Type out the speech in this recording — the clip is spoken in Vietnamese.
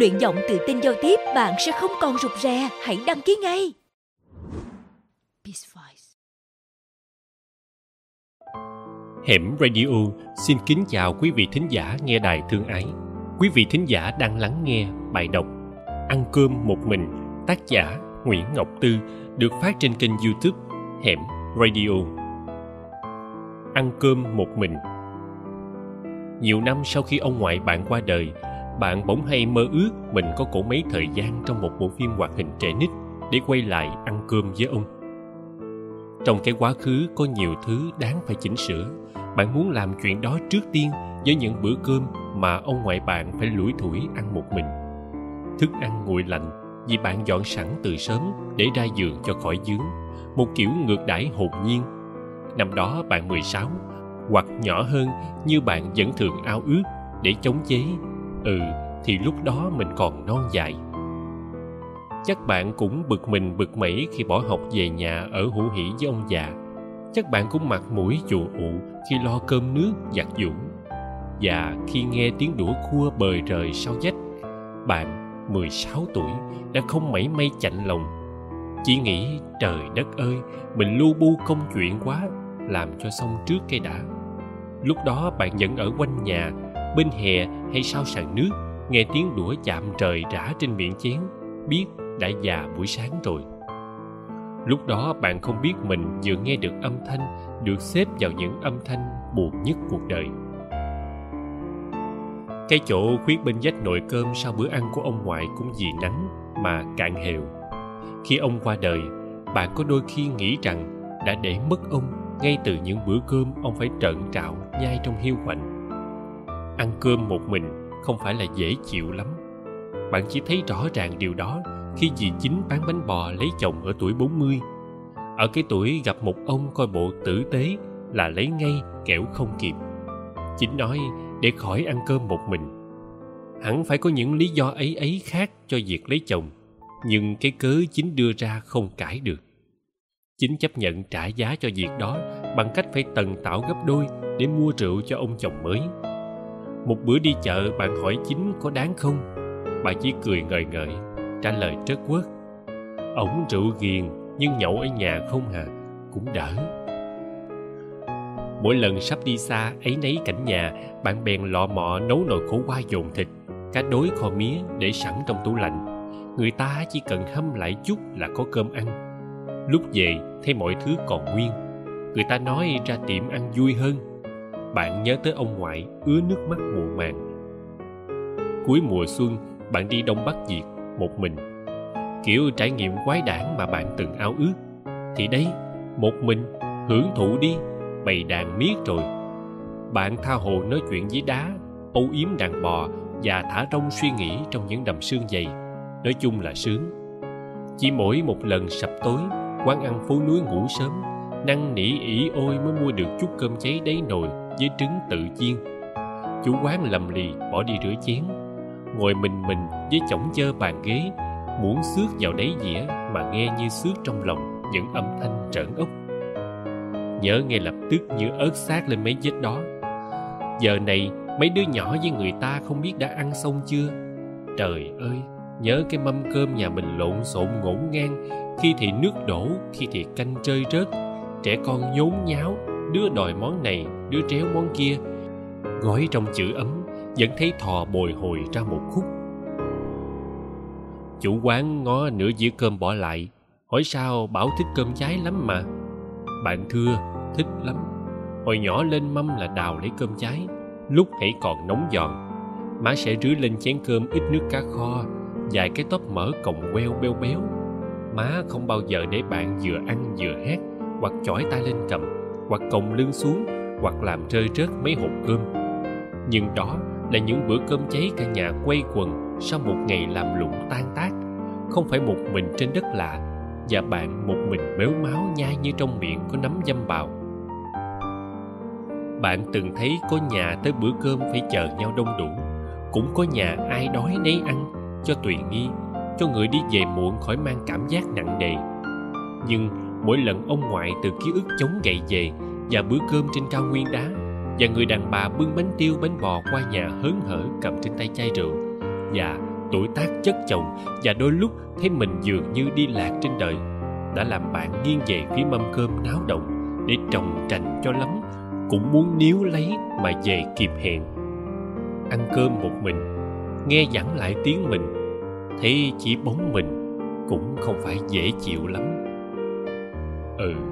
Luyện giọng tự tin giao tiếp, bạn sẽ không còn rụt rè. Hãy đăng ký ngay. Peace Voice. Hẻm Radio xin kính chào quý vị thính giả nghe đài thương ái. Quý vị thính giả đang lắng nghe bài đọc Ăn cơm một mình tác giả Nguyễn Ngọc Tư được phát trên kênh youtube Hẻm Radio. Ăn cơm một mình Nhiều năm sau khi ông ngoại bạn qua đời, bạn bỗng hay mơ ước mình có cổ mấy thời gian trong một bộ phim hoạt hình trẻ nít để quay lại ăn cơm với ông. Trong cái quá khứ có nhiều thứ đáng phải chỉnh sửa. Bạn muốn làm chuyện đó trước tiên với những bữa cơm mà ông ngoại bạn phải lủi thủi ăn một mình. Thức ăn nguội lạnh vì bạn dọn sẵn từ sớm để ra giường cho khỏi dướng. Một kiểu ngược đãi hồn nhiên. Năm đó bạn 16, hoặc nhỏ hơn như bạn vẫn thường ao ước để chống chế. Ừ, thì lúc đó mình còn non dài chắc bạn cũng bực mình bực mẩy khi bỏ học về nhà ở hữu hỉ với ông già. Chắc bạn cũng mặt mũi chù ụ khi lo cơm nước giặt giũ và khi nghe tiếng đũa cua bời rời sau vách bạn 16 tuổi đã không mảy may chạnh lòng. Chỉ nghĩ trời đất ơi mình lu bu công chuyện quá làm cho xong trước cây đã. Lúc đó bạn vẫn ở quanh nhà bên hè hay sau sàn nước, nghe tiếng đũa chạm trời rã trên miệng chén biết đã già buổi sáng rồi. Lúc đó bạn không biết mình vừa nghe được âm thanh, được xếp vào những âm thanh buồn nhất cuộc đời. Cái chỗ khuyết bên vách nồi cơm sau bữa ăn của ông ngoại cũng vì nắng mà cạn hều. Khi ông qua đời bạn có đôi khi nghĩ rằng đã để mất ông ngay từ những bữa cơm ông phải trợn trạo nhai trong hiu quạnh ăn cơm một mình không phải là dễ chịu lắm bạn chỉ thấy rõ ràng điều đó khi dì chính bán bánh bò lấy chồng ở tuổi 40. Ở cái tuổi gặp một ông coi bộ tử tế là lấy ngay kẻo không kịp. Chính nói để khỏi ăn cơm một mình. Hẳn phải có những lý do ấy ấy khác cho việc lấy chồng, nhưng cái cớ chính đưa ra không cãi được. Chính chấp nhận trả giá cho việc đó bằng cách phải tần tạo gấp đôi để mua rượu cho ông chồng mới. Một bữa đi chợ bạn hỏi chính có đáng không? Bà chỉ cười ngời ngợi, trả lời trớt quớt ổng rượu ghiền, nhưng nhậu ở nhà không hà cũng đỡ. Mỗi lần sắp đi xa, ấy nấy cảnh nhà, bạn bèn lọ mọ nấu nồi khổ qua dồn thịt, cá đối kho mía để sẵn trong tủ lạnh. Người ta chỉ cần hâm lại chút là có cơm ăn. Lúc về, thấy mọi thứ còn nguyên. Người ta nói ra tiệm ăn vui hơn bạn nhớ tới ông ngoại ứa nước mắt muộn màng. Cuối mùa xuân, bạn đi đông bắc việt, một mình. Kiểu trải nghiệm quái đản mà bạn từng ao ước. Thì đây một mình, hưởng thụ đi, bày đàn miết rồi. Bạn tha hồ nói chuyện với đá, âu yếm đàn bò và thả rong suy nghĩ trong những đầm sương dày. Nói chung là sướng. Chỉ mỗi một lần sập tối, quán ăn phố núi ngủ sớm, năn nỉ ỉ ôi mới mua được chút cơm cháy đáy nồi với trứng tự chiên. Chủ quán lầm lì bỏ đi rửa chén. Ngồi mình mình với chổng chơ bàn ghế muốn xước vào đáy dĩa mà nghe như xước trong lòng những âm thanh trởn ốc. Nhớ ngay lập tức như ớt xác lên mấy vết đó. Giờ này, mấy đứa nhỏ với người ta không biết đã ăn xong chưa? Trời ơi, nhớ cái mâm cơm nhà mình lộn xộn ngổn ngang, khi thì nước đổ, khi thì canh chơi rớt, trẻ con nhốn nháo đứa đòi món này đứa tréo món kia. Gói trong chữ ấm, vẫn thấy thò bồi hồi ra một khúc. Chủ quán ngó nửa dĩa cơm bỏ lại, hỏi sao bảo thích cơm cháy lắm mà. Bạn thưa, thích lắm. Hồi nhỏ lên mâm là đào lấy cơm cháy, lúc hãy còn nóng giòn. Má sẽ rưới lên chén cơm ít nước cá kho vài cái tóp mỡ còng queo beo béo. Má không bao giờ để bạn vừa ăn vừa hát hoặc chỏi tay lên cầm hoặc còng lưng xuống, hoặc làm rơi rớt mấy hộp cơm. Nhưng đó là những bữa cơm cháy cả nhà quay quần sau một ngày làm lụng tan tác. Không phải một mình trên đất lạ, và bạn một mình béo máu nhai như trong miệng có nấm dâm bào. Bạn từng thấy có nhà tới bữa cơm phải chờ nhau đông đủ. Cũng có nhà ai đói nấy ăn, cho tùy nghi, cho người đi về muộn khỏi mang cảm giác nặng nề. Nhưng mỗi lần ông ngoại từ ký ức chống gậy về và bữa cơm trên cao nguyên đá và người đàn bà bưng bánh tiêu, bánh bò qua nhà hớn hở cầm trên tay chai rượu. Và tuổi tác chất chồng và đôi lúc thấy mình dường như đi lạc trên đời đã làm bạn nghiêng về phía mâm cơm náo động để trồng trành cho lắm, cũng muốn níu lấy mà về kịp hẹn. Ăn cơm một mình, nghe giảng lại tiếng mình, thấy chỉ bóng mình cũng không phải dễ chịu lắm ừ